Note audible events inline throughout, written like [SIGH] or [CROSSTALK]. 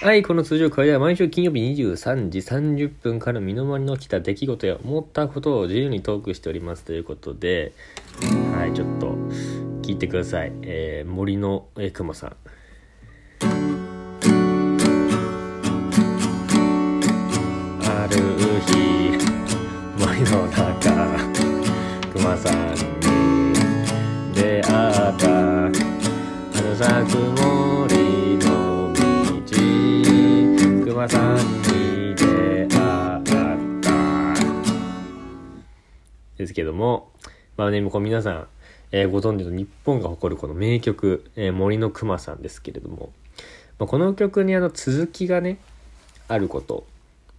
はい、この通常会では毎週金曜日23時30分から身の回りの起きた出来事や思ったことを自由にトークしておりますということで、はい、ちょっと聞いてください。えー、森の、えー、熊さん。ある日、森の中、熊さんに出会った。春咲く森ですけどもまあねもう皆さん、えー、ご存知の日本が誇るこの名曲、えー、森の熊さんですけれども、まあ、この曲にあの続きがねあること、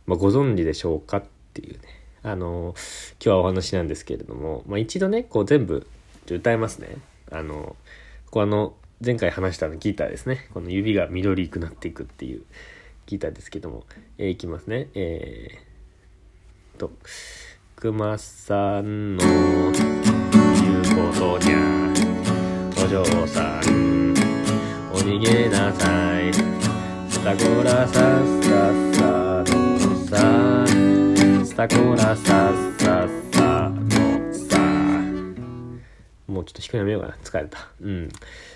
まあ、ご存知でしょうかっていうねあのー、今日はお話なんですけれども、まあ、一度ねこう全部歌いますねあのこうあの前回話したのギターですねこの指が緑くなっていくっていうギターですけども、えー、いきますね。えー、と、熊さんの言うことにゃ、お嬢さん、お逃げなさい。スタコラサッサッサのさ、スタコラサッサッサのさ。もうちょっと低いのめようかな。疲れた。うん。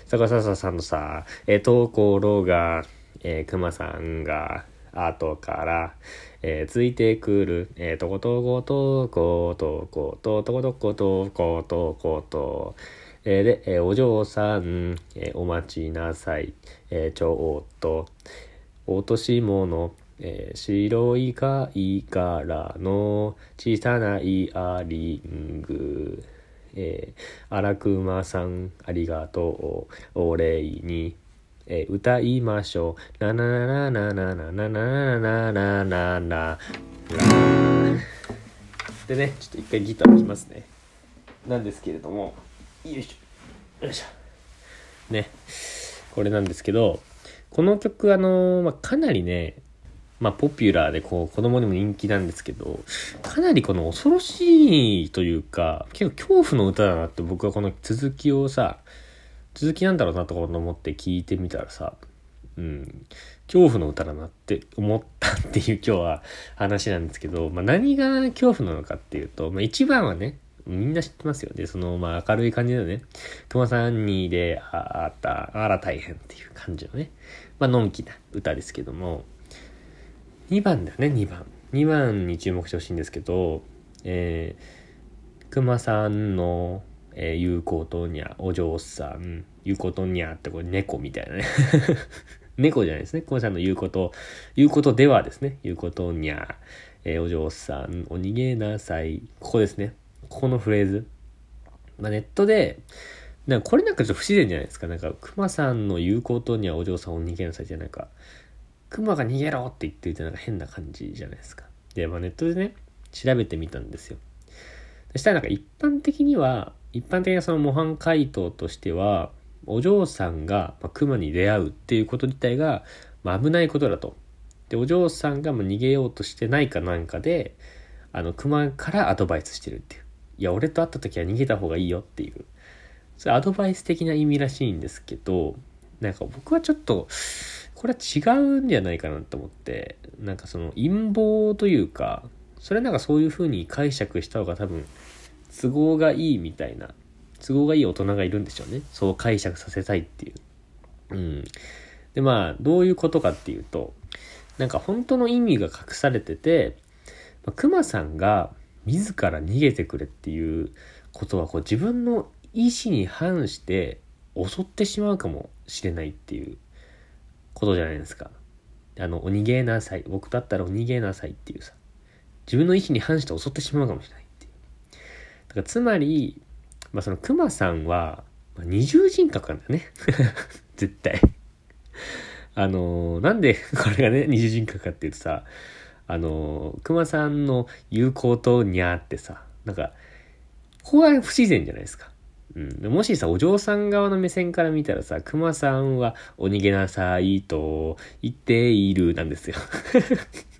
スタコラサッサッサのさ、え、ところが、えー、熊さんが後から、えー、ついてくる、えー、とことことことこととことことこと。こと、えー、で、えー、お嬢さん、えー、お待ちなさい、えー、ちょっと、落とし物、えー、白い貝殻の。小さなイヤリング、えー、荒熊さんありがとう。お礼に。えー、歌いましょう。ななななななななななななでね、ちょっと一回ギター弾きますね。なんですけれども、よいしょ。よいしょ。ね。これなんですけど、この曲、あのまあ、かなりね、まあ、ポピュラーで、こう、子供にも人気なんですけど、かなりこの恐ろしいというか、結構恐怖の歌だなって僕はこの続きをさ、続きなんだろうなと思って聞いてみたらさ、うん、恐怖の歌だなって思ったっていう今日は話なんですけど、まあ、何が恐怖なのかっていうと、まあ、一番はね、みんな知ってますよね。その、まあ、明るい感じだよね。熊さんにで、あった、あら大変っていう感じのね。まあ、のんきな歌ですけども、2番だよね、2番。2番に注目してほしいんですけど、えー、熊さんのえー、言うことにゃ、お嬢さん、言うことにゃってこれ猫みたいなね [LAUGHS] 猫じゃないですね。コンさんの言うこと、言うことではですね。言うことにゃ、えー、お嬢さん、お逃げなさい。ここですね。ここのフレーズ。まあ、ネットで、なんかこれなんかちょっと不自然じゃないですか。なんか、熊さんの言うことにはお嬢さんお逃げなさいじゃないか。熊が逃げろって言っていてなんか変な感じじゃないですか。で、まあネットでね、調べてみたんですよ。そしたらなんか一般的には、一般的なその模範解答としては、お嬢さんが、ま熊に出会うっていうこと自体が、危ないことだと。で、お嬢さんが逃げようとしてないかなんかで、あの、熊からアドバイスしてるっていう。いや、俺と会った時は逃げた方がいいよっていう。それアドバイス的な意味らしいんですけど、なんか僕はちょっと、これは違うんじゃないかなと思って、なんかその陰謀というか、それなんかそういう風に解釈した方が多分都合がいいみたいな、都合がいい大人がいるんでしょうね。そう解釈させたいっていう。うん。で、まあ、どういうことかっていうと、なんか本当の意味が隠されてて、まあ、熊さんが自ら逃げてくれっていうことは、こう自分の意思に反して襲ってしまうかもしれないっていうことじゃないですか。あの、お逃げなさい。僕だったらお逃げなさいっていうさ。自分の意思に反して襲ってしまうかもしれない。だからつまり、まあ、そのクマさんは、二重人格なんだよね。[LAUGHS] 絶対。あのー、なんでこれがね、二重人格かっていうとさ、あのー、クマさんの言うことにゃーってさ、なんか、ここは不自然じゃないですか。うん、もしさ、お嬢さん側の目線から見たらさ、熊さんはお逃げなさいと言っているなんですよ。[LAUGHS]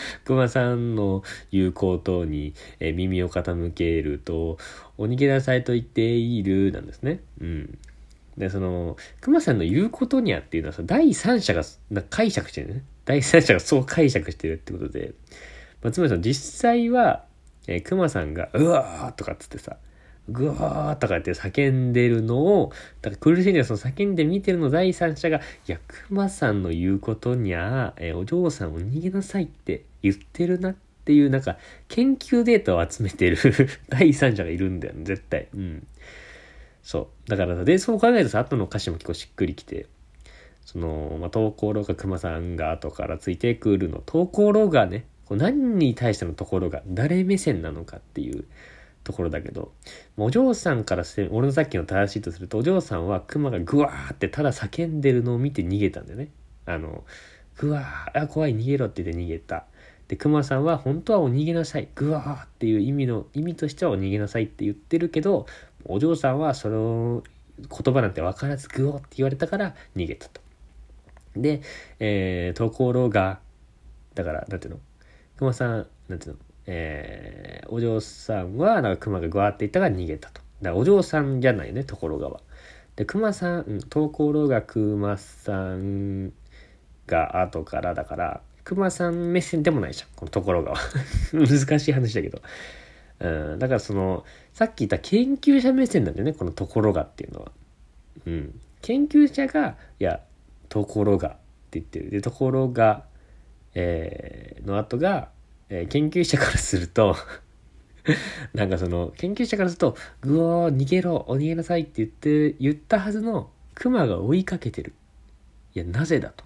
[LAUGHS] 熊さんの言うことに、え耳を傾けると、お逃げなさいと言っているなんですね。うん。で、その、熊さんの言うことにゃっていうのはさ、第三者が解釈してるね。第三者がそう解釈してるってことで、まあ、つまりその実際は、えー、熊さんが、うわーとかっつってさ、ぐわーとかって叫んでるのを、だから苦しいんでその叫んで見てるの第三者が、いや、熊さんの言うことにゃ、えー、お嬢さんを逃げなさいって言ってるなっていう、なんか、研究データを集めてる [LAUGHS] 第三者がいるんだよね、絶対。うん。そう。だからさ、で、そう考えるとさ、後の歌詞も結構しっくりきて、その、まあ、投稿ロが熊さんが後からついてくるの、投稿ロがね、こう何に対してのところが誰目線なのかっていうところだけど、お嬢さんからして、俺のさっきの正しいとすると、お嬢さんは熊がグワーってただ叫んでるのを見て逃げたんだよね。あの、グワー、あ、怖い、逃げろって言って逃げた。で、熊さんは本当はお逃げなさい。グワーっていう意味の、意味としてはお逃げなさいって言ってるけど、お嬢さんはその言葉なんて分からずグオって言われたから逃げたと。で、えー、ところが、だから、なんていうの？熊さん、なんていうの？えー、お嬢さんは、なんか熊がグワって言ったから逃げたと。だからお嬢さんじゃないよね、ところがは。で、熊さん、ところが熊さんが後からだから、熊さん目線でもないじゃん、このところがは。[LAUGHS] 難しい話だけど。うん、だからその、さっき言った研究者目線なんだよね、このところがっていうのは。うん。研究者が、いや、ところがって言ってる。で、ところが、えー、の後が、えー、研究者からすると [LAUGHS] なんかその、研究者からすると、ぐおー、逃げろ、お逃げなさいって言って、言ったはずの熊が追いかけてる。いや、なぜだと。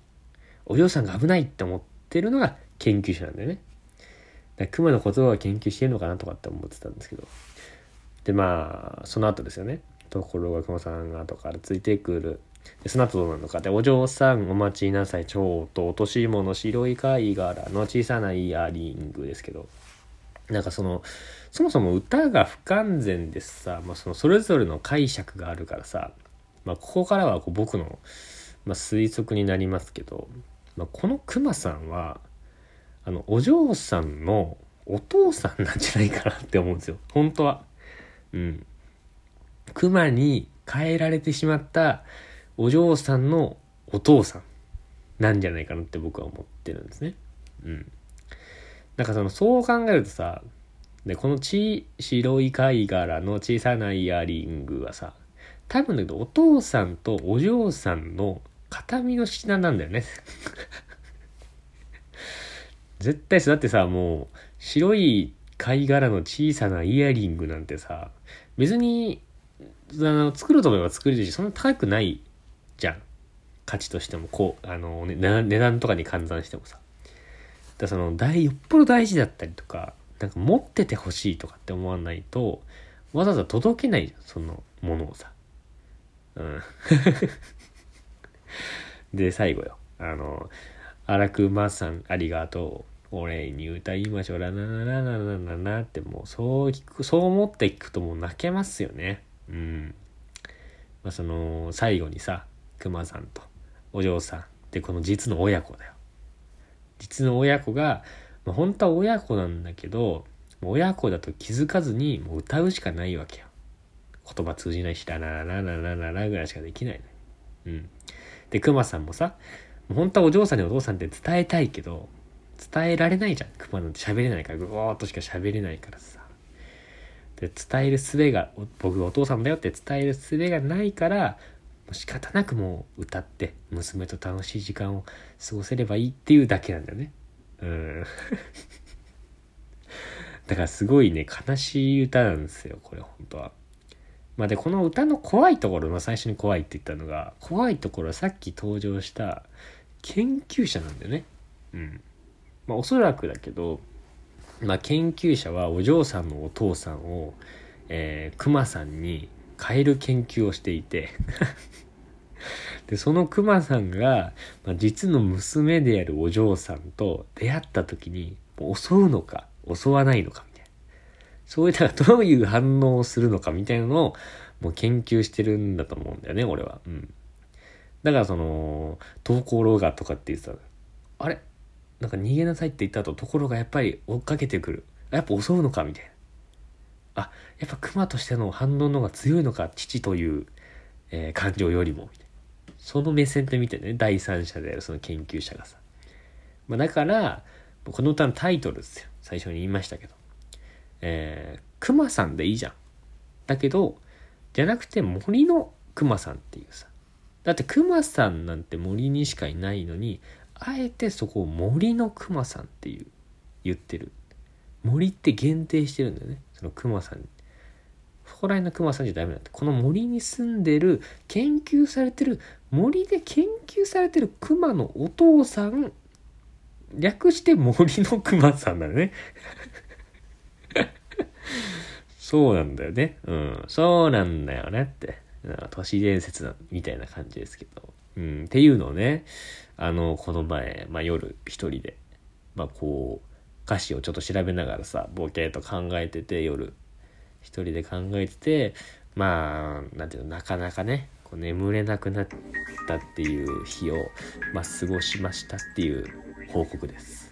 お嬢さんが危ないって思ってるのが研究者なんだよね。だ熊の言葉を研究してるのかなとかって思ってたんですけど。で、まあ、その後ですよね。ところが熊さんが後からついてくる。で、その後どうなるのか。で、お嬢さんお待ちなさい。蝶と落とし物白い貝殻の小さなイヤリングですけど。なんかその、そもそも歌が不完全でさ、まあ、そのそれぞれの解釈があるからさ、まあ、ここからはこう僕の、まあ、推測になりますけど、まあ、このクマさんはあのお嬢さんのお父さんなんじゃないかなって思うんですよ本当はうんクマに変えられてしまったお嬢さんのお父さんなんじゃないかなって僕は思ってるんですね。うん。なんかそのそう考えるとさでこのち白い貝殻の小さなイヤリングはさ多分だけどお父さんとお嬢さんの形見の品なんだよね。[LAUGHS] 絶対さ、だってさ、もう、白い貝殻の小さなイヤリングなんてさ、別に、あの、作ると思えば作れるし、そんな高くないじゃん。価値としても、こう、あの、ね、値段とかに換算してもさ。だその、大、よっぽど大事だったりとか、なんか持っててほしいとかって思わないと、わざわざ届けないじゃん、そのものをさ。うん。[LAUGHS] で、最後よ。あの、荒熊さんありがとう。お礼に歌いましょう。ラナナナナナナナってもうそう聞く、そう思って聞くともう泣けますよね。うん。まあその、最後にさ、熊さんとお嬢さん。でこの実の親子だよ。実の親子が、まあ、本当は親子なんだけど親子だと気づかずにもう歌うしかないわけよ。言葉通じないしラララララララぐらいしかできない、ね、うん。で熊さんもさ本当はお嬢さんにお父さんって伝えたいけど伝えられないじゃん。熊なんて喋れないからぐわーっとしか喋れないからさ。で伝える術が僕お父さんだよって伝える術がないから仕方なくもう歌って、娘と楽しい時間を過ごせればいいっていうだけなんだよね。うん。[LAUGHS] だからすごいね、悲しい歌なんですよ、これ本当は。まあで、この歌の怖いところの最初に怖いって言ったのが、怖いところはさっき登場した研究者なんだよね。うん。まあおそらくだけど、まあ研究者はお嬢さんのお父さんを、えー、熊さんに変える研究をしていて [LAUGHS] で、その熊さんが、まあ、実の娘であるお嬢さんと出会った時に、襲うのか、襲わないのかみたいなそういう、だからどういう反応をするのかみたいなのを、もう研究してるんだと思うんだよね、俺は。うん。だからその、投稿ローガとかって言ってたあれ？なんか逃げなさいって言った後、ところがやっぱり追っかけてくる。やっぱ襲うのかみたいな。あ、やっぱ熊としての反応の方が強いのか、父という、えー、感情よりも、その目線で見てね、第三者であるその研究者がさ。まあ、だから、この歌のタイトルですよ。最初に言いましたけど。えー、熊さんでいいじゃん。だけど、じゃなくて森の熊さんっていうさ。だって熊さんなんて森にしかいないのに、あえてそこを森の熊さんっていう、言ってる。森って限定してるんだよね。その熊さんに。そこら辺の熊さんじゃダメなんだ。この森に住んでる、研究されてる、森で研究されてる熊のお父さん、略して森の熊さんだね。[LAUGHS] そうなんだよね。うん。そうなんだよねって。都市伝説みたいな感じですけど。うん。っていうのをね、あの、この前、まあ夜一人で、まあこう、歌詞をちょっと調べながらさ、ボケと考えてて、夜、一人で考えてて、まあ、なんていうの、なかなかね、こう眠れなくなったっていう日を、まあ、過ごしましたっていう報告です。